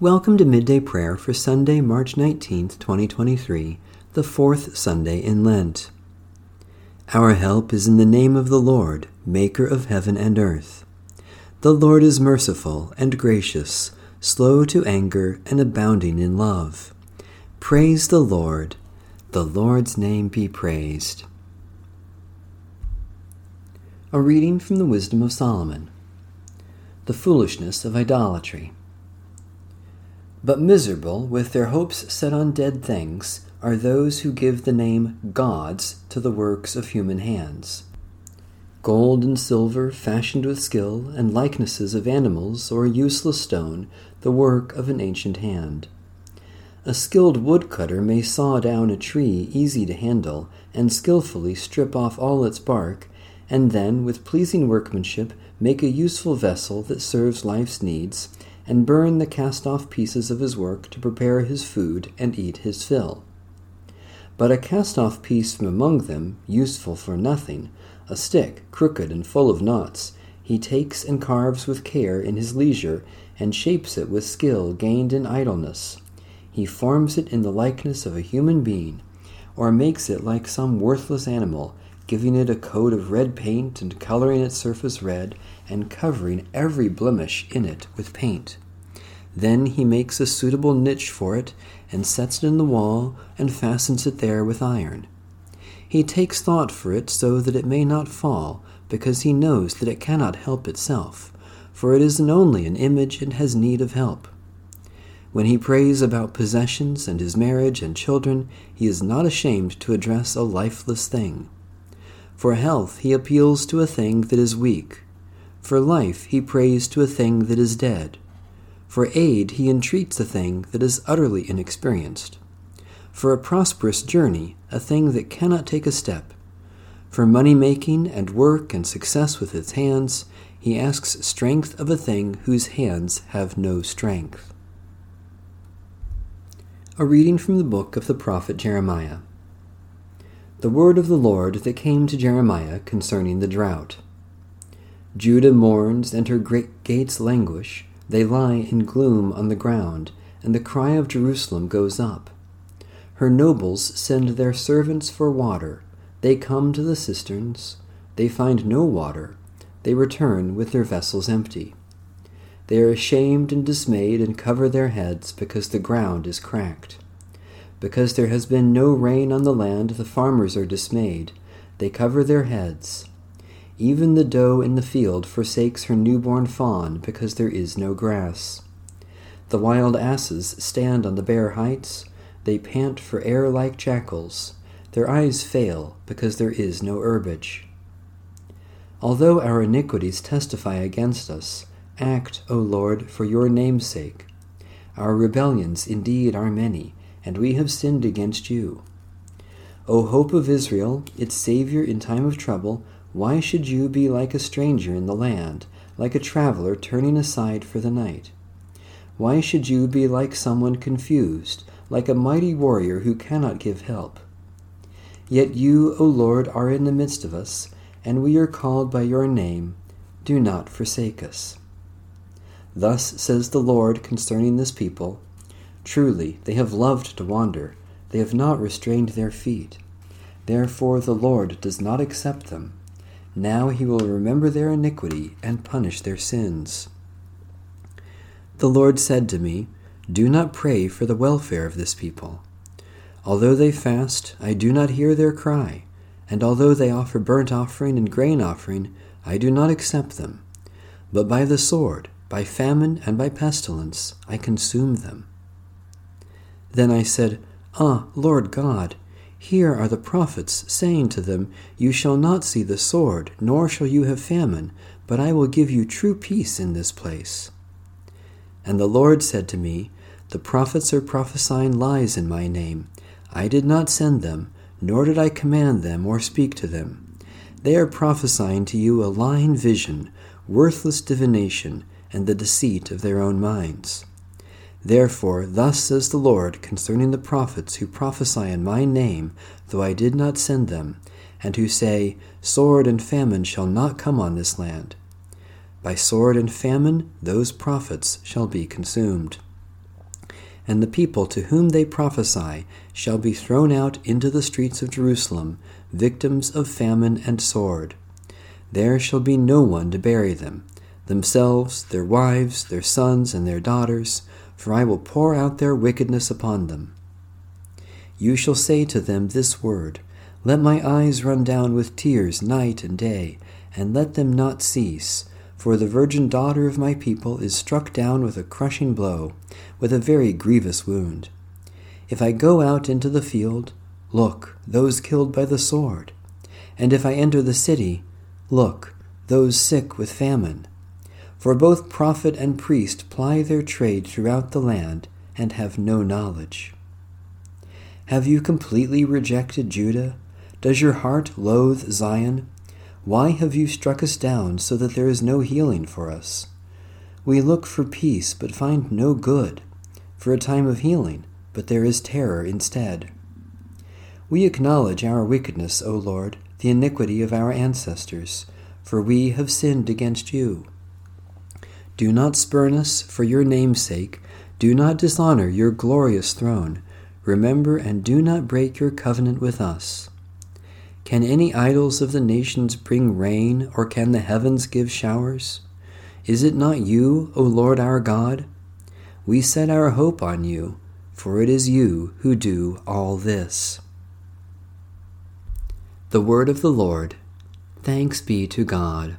Welcome to Midday Prayer for Sunday, March 19th, 2023, the fourth Sunday in Lent. Our help is in the name of the Lord, Maker of heaven and earth. The Lord is merciful and gracious, slow to anger, and abounding in love. Praise the Lord. The Lord's name be praised. A reading from the Wisdom of Solomon. The foolishness of idolatry. But miserable, with their hopes set on dead things, are those who give the name gods to the works of human hands. Gold and silver fashioned with skill, and likenesses of animals or useless stone, the work of an ancient hand. A skilled woodcutter may saw down a tree easy to handle, and skilfully strip off all its bark, and then, with pleasing workmanship, make a useful vessel that serves life's needs and burn the cast off pieces of his work to prepare his food and eat his fill. But a cast off piece from among them, useful for nothing, a stick, crooked and full of knots, he takes and carves with care in his leisure, and shapes it with skill gained in idleness. He forms it in the likeness of a human being, or makes it like some worthless animal, giving it a coat of red paint and coloring its surface red, and covering every blemish in it with paint. Then he makes a suitable niche for it, and sets it in the wall, and fastens it there with iron. He takes thought for it so that it may not fall, because he knows that it cannot help itself, for it is only an image and has need of help. When he prays about possessions and his marriage and children, he is not ashamed to address a lifeless thing. For health, he appeals to a thing that is weak. For life, he prays to a thing that is dead. For aid, he entreats a thing that is utterly inexperienced. For a prosperous journey, a thing that cannot take a step. For money making and work and success with its hands, he asks strength of a thing whose hands have no strength. A reading from the book of the prophet Jeremiah. The word of the Lord that came to Jeremiah concerning the drought. Judah mourns, and her great gates languish. They lie in gloom on the ground, and the cry of Jerusalem goes up. Her nobles send their servants for water. They come to the cisterns. They find no water. They return with their vessels empty. They are ashamed and dismayed and cover their heads because the ground is cracked. Because there has been no rain on the land, the farmers are dismayed. They cover their heads. Even the doe in the field forsakes her newborn fawn because there is no grass. The wild asses stand on the bare heights. They pant for air like jackals. Their eyes fail because there is no herbage. Although our iniquities testify against us, act, O Lord, for your name's sake. Our rebellions indeed are many and we have sinned against you. O hope of Israel, its Saviour in time of trouble, why should you be like a stranger in the land, like a traveler turning aside for the night? Why should you be like someone confused, like a mighty warrior who cannot give help? Yet you, O Lord, are in the midst of us, and we are called by your name. Do not forsake us. Thus says the Lord concerning this people Truly, they have loved to wander, they have not restrained their feet. Therefore the Lord does not accept them. Now he will remember their iniquity and punish their sins. The Lord said to me, Do not pray for the welfare of this people. Although they fast, I do not hear their cry, and although they offer burnt offering and grain offering, I do not accept them. But by the sword, by famine, and by pestilence, I consume them. Then I said, Ah, Lord God, here are the prophets saying to them, You shall not see the sword, nor shall you have famine, but I will give you true peace in this place. And the Lord said to me, The prophets are prophesying lies in my name. I did not send them, nor did I command them or speak to them. They are prophesying to you a lying vision, worthless divination, and the deceit of their own minds. Therefore, thus says the Lord concerning the prophets who prophesy in my name, though I did not send them, and who say, Sword and famine shall not come on this land. By sword and famine those prophets shall be consumed. and the people to whom they prophesy shall be thrown out into the streets of Jerusalem, victims of famine and sword. There shall be no one to bury them, themselves, their wives, their sons, and their daughters, for I will pour out their wickedness upon them. You shall say to them this word Let my eyes run down with tears night and day, and let them not cease. For the virgin daughter of my people is struck down with a crushing blow, with a very grievous wound. If I go out into the field, look, those killed by the sword. And if I enter the city, look, those sick with famine. For both prophet and priest ply their trade throughout the land and have no knowledge. Have you completely rejected Judah? Does your heart loathe Zion? Why have you struck us down so that there is no healing for us? We look for peace, but find no good, for a time of healing, but there is terror instead. We acknowledge our wickedness, O Lord, the iniquity of our ancestors, for we have sinned against you. Do not spurn us for your name's sake. Do not dishonor your glorious throne. Remember and do not break your covenant with us. Can any idols of the nations bring rain, or can the heavens give showers? Is it not you, O Lord our God? We set our hope on you, for it is you who do all this. The Word of the Lord. Thanks be to God.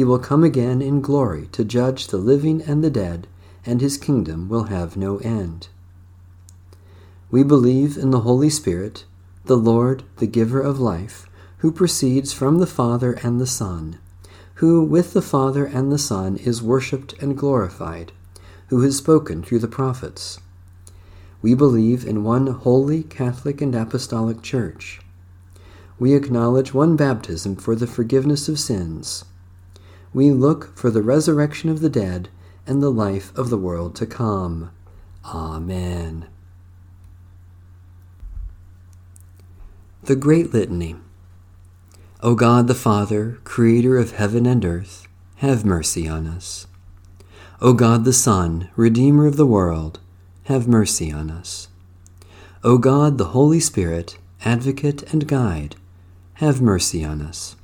He will come again in glory to judge the living and the dead, and his kingdom will have no end. We believe in the Holy Spirit, the Lord, the giver of life, who proceeds from the Father and the Son, who with the Father and the Son is worshipped and glorified, who has spoken through the prophets. We believe in one holy, Catholic, and Apostolic Church. We acknowledge one baptism for the forgiveness of sins we look for the resurrection of the dead and the life of the world to come. Amen. The Great Litany. O God the Father, Creator of heaven and earth, have mercy on us. O God the Son, Redeemer of the world, have mercy on us. O God the Holy Spirit, Advocate and Guide, have mercy on us.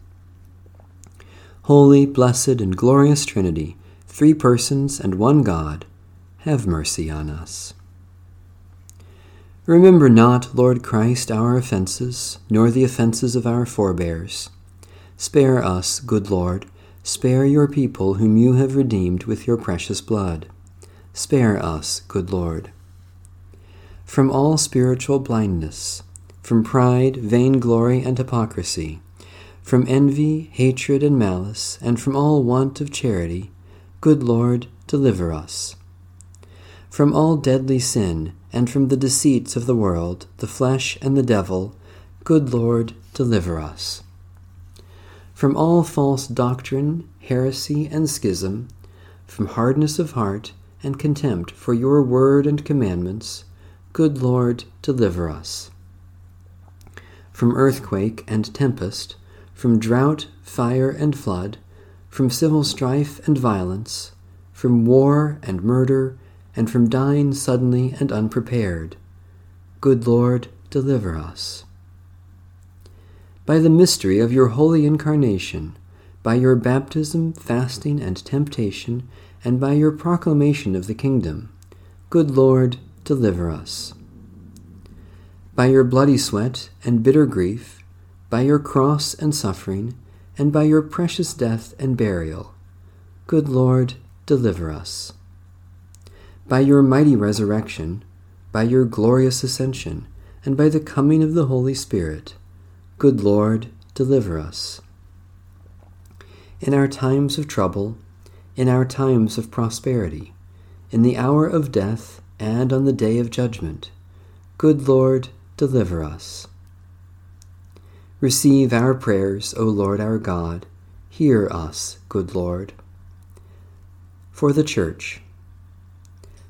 Holy, blessed, and glorious Trinity, three persons and one God, have mercy on us. Remember not, Lord Christ, our offences, nor the offences of our forebears. Spare us, good Lord, spare your people whom you have redeemed with your precious blood. Spare us, good Lord. From all spiritual blindness, from pride, vainglory, and hypocrisy, from envy, hatred, and malice, and from all want of charity, good Lord, deliver us. From all deadly sin, and from the deceits of the world, the flesh, and the devil, good Lord, deliver us. From all false doctrine, heresy, and schism, from hardness of heart, and contempt for your word and commandments, good Lord, deliver us. From earthquake and tempest, from drought, fire, and flood, from civil strife and violence, from war and murder, and from dying suddenly and unprepared. Good Lord, deliver us. By the mystery of your holy incarnation, by your baptism, fasting, and temptation, and by your proclamation of the kingdom, good Lord, deliver us. By your bloody sweat and bitter grief, by your cross and suffering, and by your precious death and burial, good Lord, deliver us. By your mighty resurrection, by your glorious ascension, and by the coming of the Holy Spirit, good Lord, deliver us. In our times of trouble, in our times of prosperity, in the hour of death, and on the day of judgment, good Lord, deliver us. Receive our prayers, O Lord our God. Hear us, good Lord. For the Church.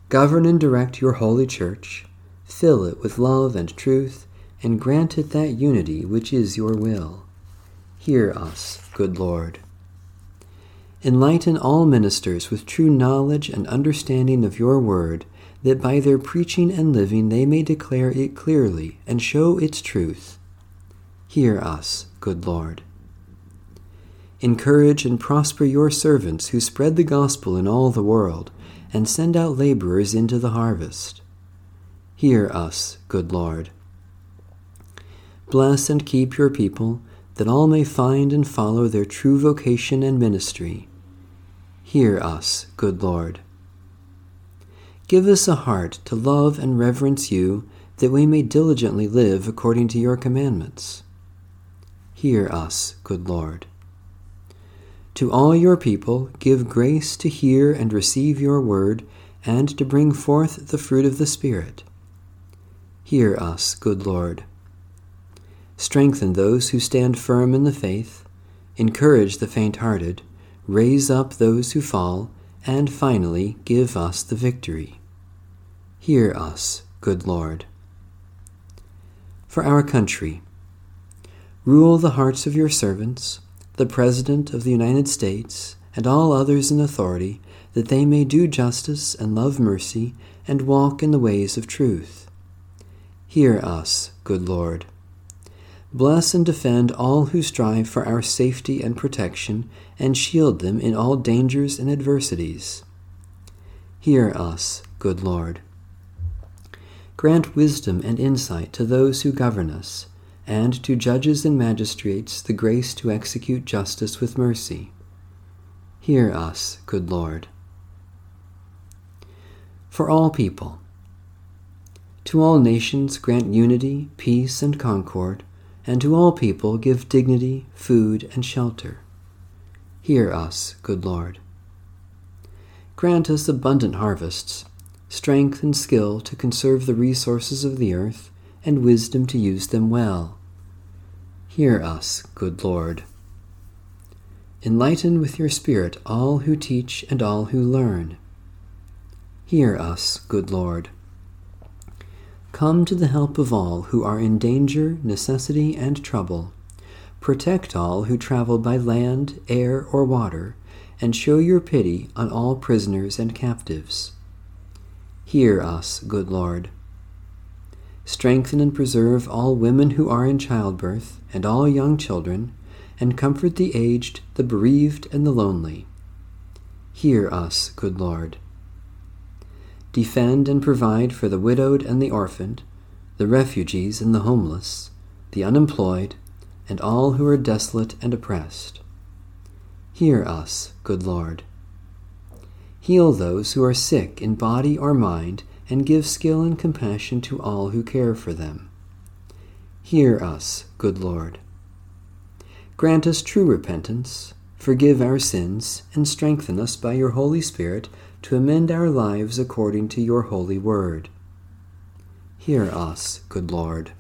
Govern and direct your holy Church, fill it with love and truth, and grant it that unity which is your will. Hear us, good Lord. Enlighten all ministers with true knowledge and understanding of your word, that by their preaching and living they may declare it clearly and show its truth. Hear us, good Lord. Encourage and prosper your servants who spread the gospel in all the world and send out laborers into the harvest. Hear us, good Lord. Bless and keep your people, that all may find and follow their true vocation and ministry. Hear us, good Lord. Give us a heart to love and reverence you, that we may diligently live according to your commandments. Hear us, good Lord. To all your people, give grace to hear and receive your word, and to bring forth the fruit of the Spirit. Hear us, good Lord. Strengthen those who stand firm in the faith, encourage the faint hearted, raise up those who fall, and finally give us the victory. Hear us, good Lord. For our country, rule the hearts of your servants the President of the United States, and all others in authority, that they may do justice and love mercy and walk in the ways of truth. Hear us, good Lord. Bless and defend all who strive for our safety and protection, and shield them in all dangers and adversities. Hear us, good Lord. Grant wisdom and insight to those who govern us and to judges and magistrates the grace to execute justice with mercy. Hear us, good Lord. For all people, to all nations grant unity, peace, and concord, and to all people give dignity, food, and shelter. Hear us, good Lord. Grant us abundant harvests, strength and skill to conserve the resources of the earth, and wisdom to use them well. Hear us, good Lord. Enlighten with your Spirit all who teach and all who learn. Hear us, good Lord. Come to the help of all who are in danger, necessity, and trouble. Protect all who travel by land, air, or water, and show your pity on all prisoners and captives. Hear us, good Lord. Strengthen and preserve all women who are in childbirth, and all young children, and comfort the aged, the bereaved, and the lonely. Hear us, good Lord. Defend and provide for the widowed and the orphaned, the refugees and the homeless, the unemployed, and all who are desolate and oppressed. Hear us, good Lord. Heal those who are sick in body or mind and give skill and compassion to all who care for them. Hear us, good Lord. Grant us true repentance, forgive our sins, and strengthen us by your Holy Spirit to amend our lives according to your holy word. Hear us, good Lord.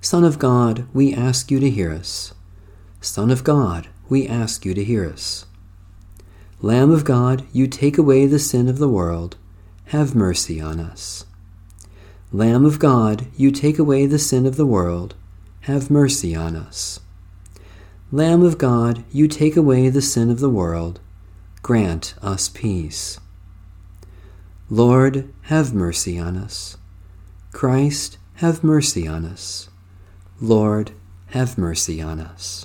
Son of God, we ask you to hear us. Son of God, we ask you to hear us. Lamb of God, you take away the sin of the world, have mercy on us. Lamb of God, you take away the sin of the world, have mercy on us. Lamb of God, you take away the sin of the world, grant us peace. Lord, have mercy on us. Christ, have mercy on us. Lord, have mercy on us.